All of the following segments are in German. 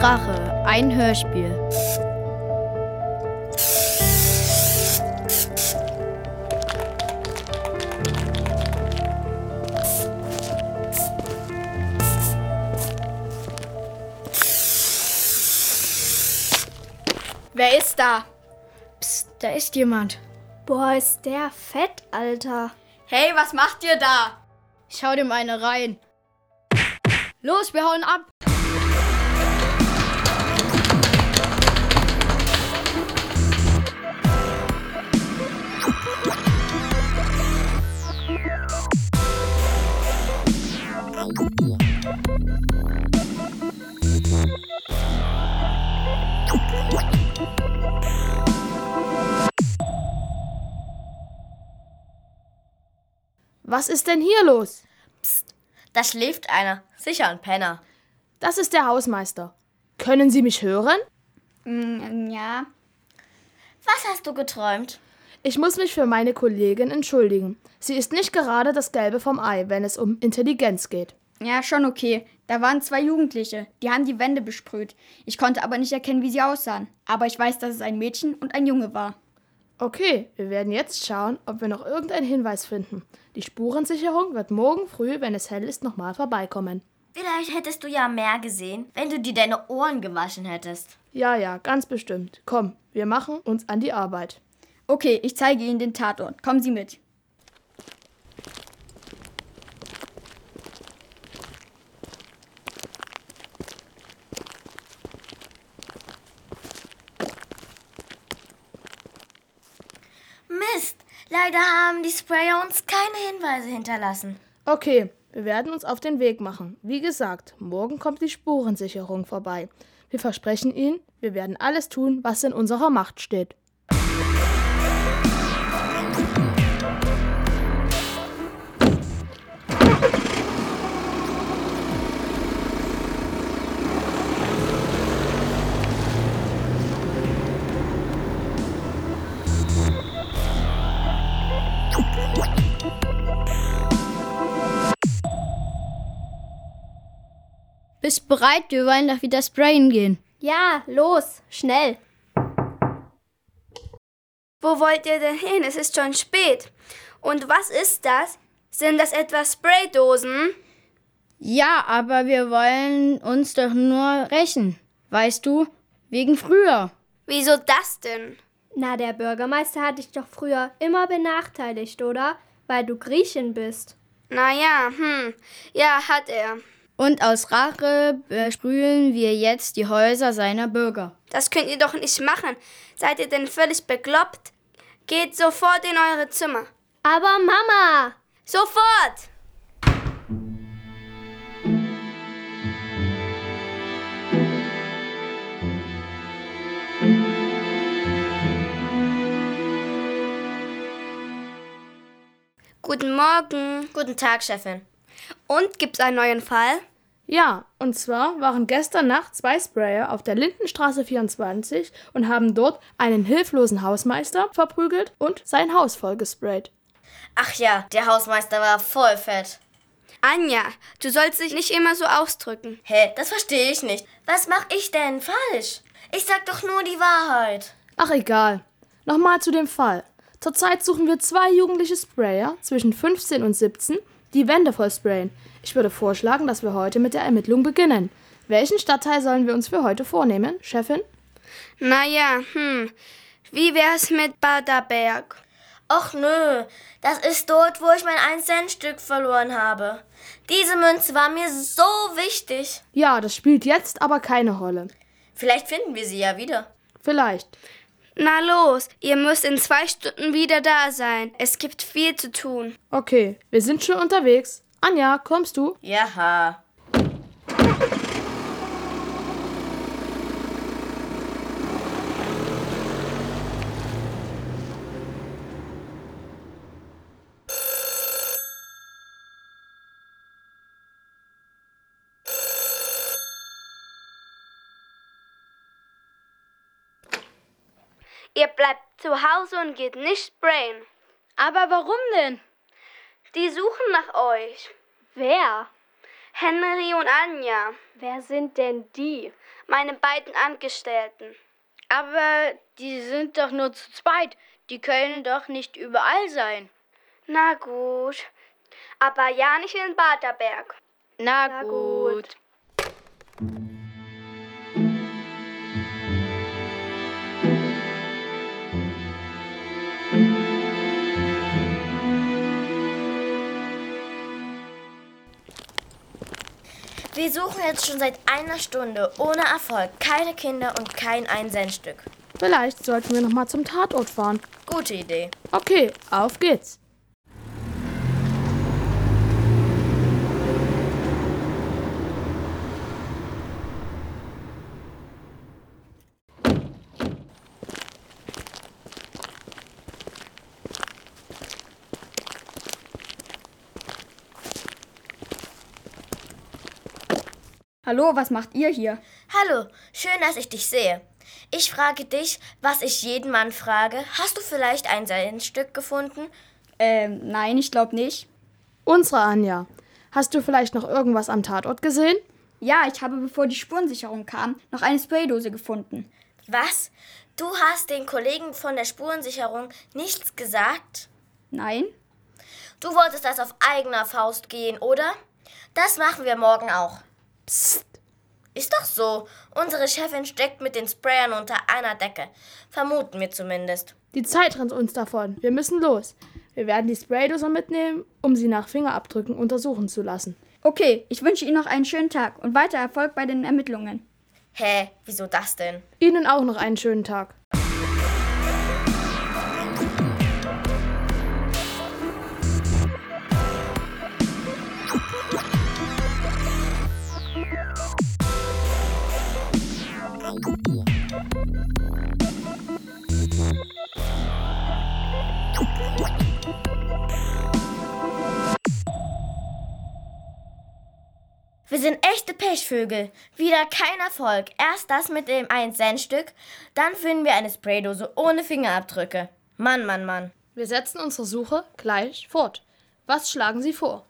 Rache, ein Hörspiel. Wer ist da? Psst, da ist jemand. Boah, ist der fett, Alter. Hey, was macht ihr da? Ich hau dem eine rein. Los, wir hauen ab. Was ist denn hier los? Da schläft einer. Sicher ein Penner. Das ist der Hausmeister. Können Sie mich hören? Mm, ja. Was hast du geträumt? Ich muss mich für meine Kollegin entschuldigen. Sie ist nicht gerade das Gelbe vom Ei, wenn es um Intelligenz geht. Ja, schon okay. Da waren zwei Jugendliche, die haben die Wände besprüht. Ich konnte aber nicht erkennen, wie sie aussahen. Aber ich weiß, dass es ein Mädchen und ein Junge war. Okay, wir werden jetzt schauen, ob wir noch irgendeinen Hinweis finden. Die Spurensicherung wird morgen früh, wenn es hell ist, nochmal vorbeikommen. Vielleicht hättest du ja mehr gesehen, wenn du dir deine Ohren gewaschen hättest. Ja, ja, ganz bestimmt. Komm, wir machen uns an die Arbeit. Okay, ich zeige Ihnen den Tatort. Kommen Sie mit. Leider haben die Sprayer uns keine Hinweise hinterlassen. Okay, wir werden uns auf den Weg machen. Wie gesagt, morgen kommt die Spurensicherung vorbei. Wir versprechen Ihnen, wir werden alles tun, was in unserer Macht steht. Bist bereit? Wir wollen doch wieder sprayen gehen. Ja, los, schnell. Wo wollt ihr denn hin? Es ist schon spät. Und was ist das? Sind das etwa Spraydosen? Ja, aber wir wollen uns doch nur rächen. Weißt du? Wegen früher. Wieso das denn? Na, der Bürgermeister hat dich doch früher immer benachteiligt, oder? Weil du Griechin bist. Naja, hm. Ja, hat er. Und aus Rache besprühen wir jetzt die Häuser seiner Bürger. Das könnt ihr doch nicht machen. Seid ihr denn völlig bekloppt? Geht sofort in eure Zimmer. Aber Mama! Sofort! Guten Morgen. Guten Tag, Chefin. Und gibt's einen neuen Fall? Ja, und zwar waren gestern Nacht zwei Sprayer auf der Lindenstraße 24 und haben dort einen hilflosen Hausmeister verprügelt und sein Haus vollgesprayt. Ach ja, der Hausmeister war voll fett. Anja, du sollst dich nicht immer so ausdrücken. Hä, das verstehe ich nicht. Was mach ich denn falsch? Ich sag doch nur die Wahrheit. Ach egal. Nochmal zu dem Fall. Zurzeit suchen wir zwei jugendliche Sprayer zwischen 15 und 17, die Wände voll sprayen. Ich würde vorschlagen, dass wir heute mit der Ermittlung beginnen. Welchen Stadtteil sollen wir uns für heute vornehmen, Chefin? Naja, hm. Wie wär's mit Baderberg? Och nö, das ist dort, wo ich mein 1-Cent-Stück verloren habe. Diese Münze war mir so wichtig. Ja, das spielt jetzt aber keine Rolle. Vielleicht finden wir sie ja wieder. Vielleicht. Na los, ihr müsst in zwei Stunden wieder da sein. Es gibt viel zu tun. Okay, wir sind schon unterwegs. Anja, kommst du? Jaha. Ihr bleibt zu Hause und geht nicht sprayen. Aber warum denn? Die suchen nach euch. Wer? Henry und Anja. Wer sind denn die? Meine beiden Angestellten. Aber die sind doch nur zu zweit. Die können doch nicht überall sein. Na gut. Aber ja nicht in Baderberg. Na, Na gut. gut. Wir suchen jetzt schon seit einer Stunde ohne Erfolg keine Kinder und kein Einsenststück. Vielleicht sollten wir noch mal zum Tatort fahren. Gute Idee. Okay, auf geht's. Hallo, was macht ihr hier? Hallo, schön, dass ich dich sehe. Ich frage dich, was ich jeden Mann frage. Hast du vielleicht ein Seidenstück gefunden? Ähm, nein, ich glaube nicht. Unsere Anja. Hast du vielleicht noch irgendwas am Tatort gesehen? Ja, ich habe, bevor die Spurensicherung kam, noch eine Spraydose gefunden. Was? Du hast den Kollegen von der Spurensicherung nichts gesagt? Nein? Du wolltest das auf eigener Faust gehen, oder? Das machen wir morgen auch. Psst. Ist doch so. Unsere Chefin steckt mit den Sprayern unter einer Decke. Vermuten wir zumindest. Die Zeit rennt uns davon. Wir müssen los. Wir werden die Spraydose mitnehmen, um sie nach Fingerabdrücken untersuchen zu lassen. Okay, ich wünsche Ihnen noch einen schönen Tag und weiter Erfolg bei den Ermittlungen. Hä, wieso das denn? Ihnen auch noch einen schönen Tag. Wir sind echte Pechvögel. Wieder kein Erfolg. Erst das mit dem 1-Cent-Stück, dann finden wir eine Spraydose ohne Fingerabdrücke. Mann, Mann, Mann. Wir setzen unsere Suche gleich fort. Was schlagen Sie vor?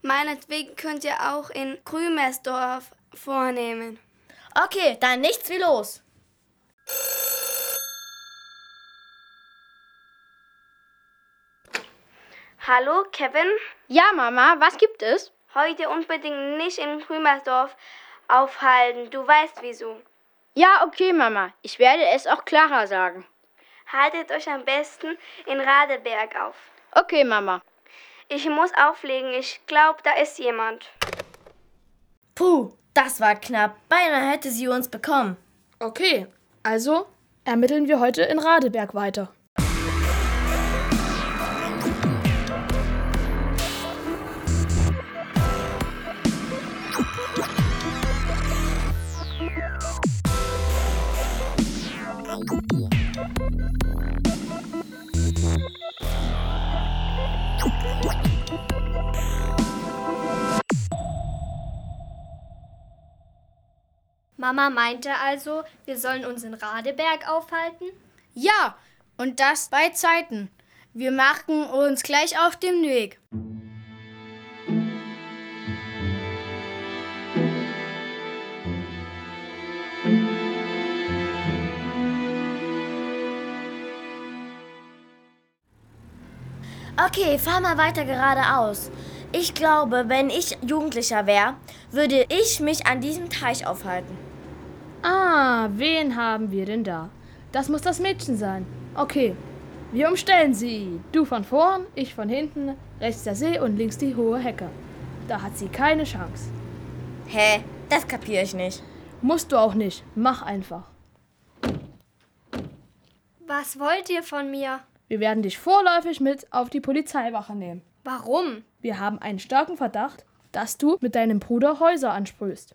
Meinetwegen könnt ihr auch in Grümersdorf vornehmen. Okay, dann nichts wie los. Hallo, Kevin? Ja, Mama, was gibt es? Heute unbedingt nicht in Grümersdorf aufhalten. Du weißt wieso. Ja, okay, Mama. Ich werde es auch klarer sagen. Haltet euch am besten in Radeberg auf. Okay, Mama. Ich muss auflegen. Ich glaube, da ist jemand. Puh, das war knapp. Beinahe hätte sie uns bekommen. Okay, also ermitteln wir heute in Radeberg weiter. Mama meinte also, wir sollen uns in Radeberg aufhalten? Ja, und das bei Zeiten. Wir machen uns gleich auf den Weg. Okay, fahr mal weiter geradeaus. Ich glaube, wenn ich Jugendlicher wäre, würde ich mich an diesem Teich aufhalten. Ah, wen haben wir denn da? Das muss das Mädchen sein. Okay, wir umstellen sie. Du von vorn, ich von hinten, rechts der See und links die hohe Hecke. Da hat sie keine Chance. Hä? Das kapiere ich nicht. Musst du auch nicht. Mach einfach. Was wollt ihr von mir? Wir werden dich vorläufig mit auf die Polizeiwache nehmen. Warum? Wir haben einen starken Verdacht, dass du mit deinem Bruder Häuser ansprühst.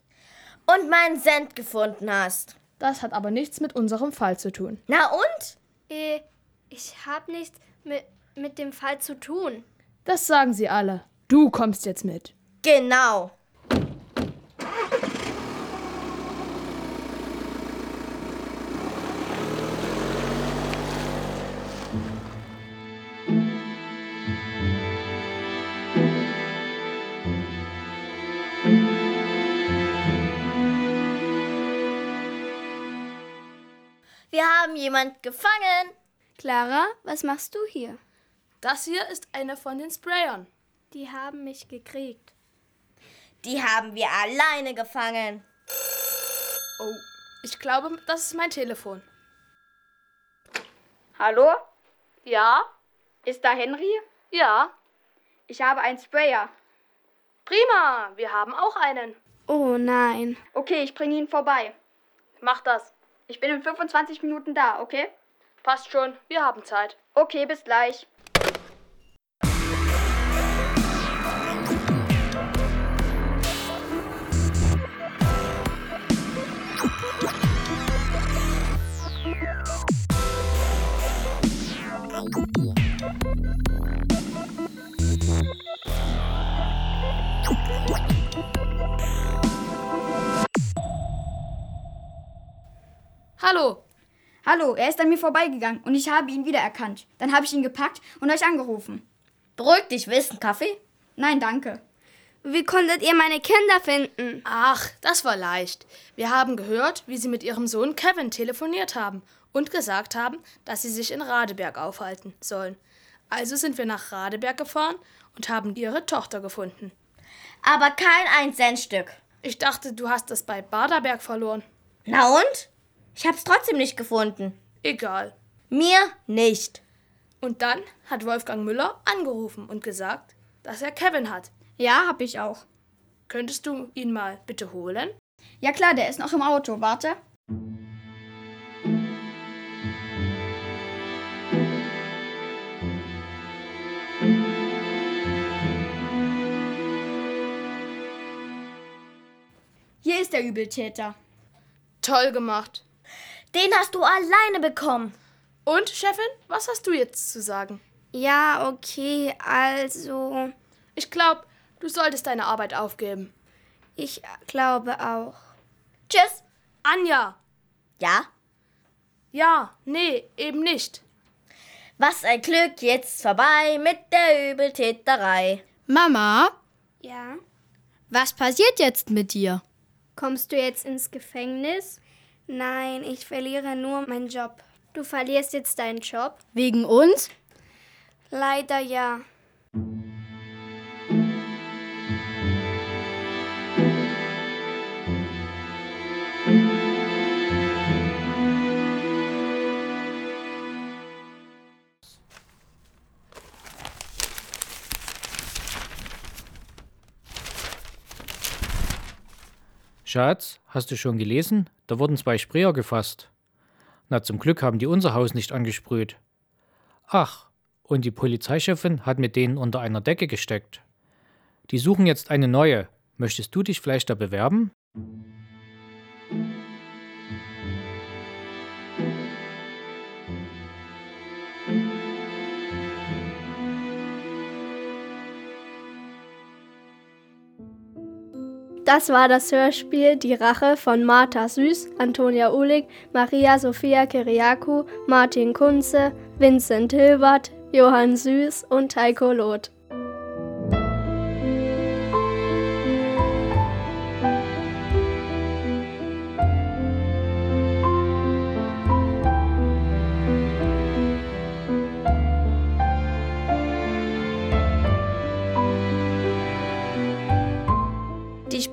Und meinen Cent gefunden hast. Das hat aber nichts mit unserem Fall zu tun. Na und? Äh, ich hab nichts mit, mit dem Fall zu tun. Das sagen sie alle. Du kommst jetzt mit. Genau. Jemand gefangen. Clara, was machst du hier? Das hier ist einer von den Sprayern. Die haben mich gekriegt. Die haben wir alleine gefangen. Oh, ich glaube, das ist mein Telefon. Hallo? Ja? Ist da Henry? Ja? Ich habe einen Sprayer. Prima, wir haben auch einen. Oh nein. Okay, ich bringe ihn vorbei. Mach das. Ich bin in 25 Minuten da, okay? Passt schon, wir haben Zeit. Okay, bis gleich. Hallo, er ist an mir vorbeigegangen und ich habe ihn wiedererkannt. Dann habe ich ihn gepackt und euch angerufen. Beruhig dich, willst du einen Kaffee? Nein, danke. Wie konntet ihr meine Kinder finden? Ach, das war leicht. Wir haben gehört, wie Sie mit Ihrem Sohn Kevin telefoniert haben und gesagt haben, dass Sie sich in Radeberg aufhalten sollen. Also sind wir nach Radeberg gefahren und haben Ihre Tochter gefunden. Aber kein ein Centstück. Ich dachte, du hast es bei Baderberg verloren. Na und? Ich hab's trotzdem nicht gefunden. Egal. Mir nicht. Und dann hat Wolfgang Müller angerufen und gesagt, dass er Kevin hat. Ja, hab ich auch. Könntest du ihn mal bitte holen? Ja klar, der ist noch im Auto. Warte. Hier ist der Übeltäter. Toll gemacht. Den hast du alleine bekommen. Und, Chefin, was hast du jetzt zu sagen? Ja, okay, also. Ich glaube, du solltest deine Arbeit aufgeben. Ich glaube auch. Tschüss. Anja! Ja? Ja, nee, eben nicht. Was ein Glück, jetzt vorbei mit der Übeltäterei. Mama, Ja. was passiert jetzt mit dir? Kommst du jetzt ins Gefängnis? Nein, ich verliere nur meinen Job. Du verlierst jetzt deinen Job? Wegen uns? Leider ja. Schatz, hast du schon gelesen? Da wurden zwei Sprayer gefasst. Na, zum Glück haben die unser Haus nicht angesprüht. Ach, und die Polizeichefin hat mit denen unter einer Decke gesteckt. Die suchen jetzt eine neue. Möchtest du dich vielleicht da bewerben? Das war das Hörspiel Die Rache von Martha Süß, Antonia Uhlig, Maria Sophia Kiriakou, Martin Kunze, Vincent Hilbert, Johann Süß und Heiko Loth.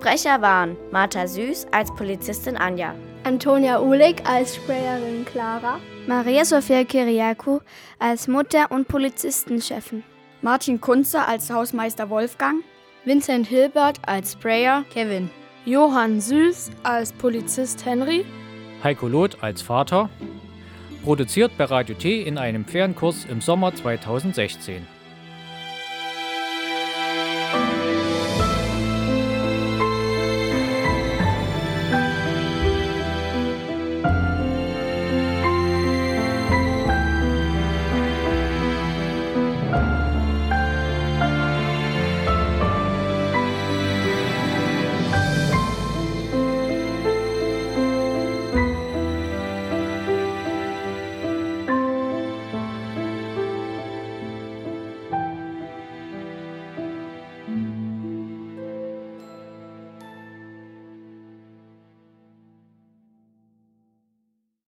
Sprecher waren Martha Süß als Polizistin Anja, Antonia Uhlig als Sprayerin Clara, Maria Sophia Kiriakou als Mutter und Polizistenchefin. Martin Kunze als Hausmeister Wolfgang. Vincent Hilbert als Sprayer Kevin. Johann Süß als Polizist Henry. Heiko Loth als Vater. Produziert bei Radio T in einem Fernkurs im Sommer 2016.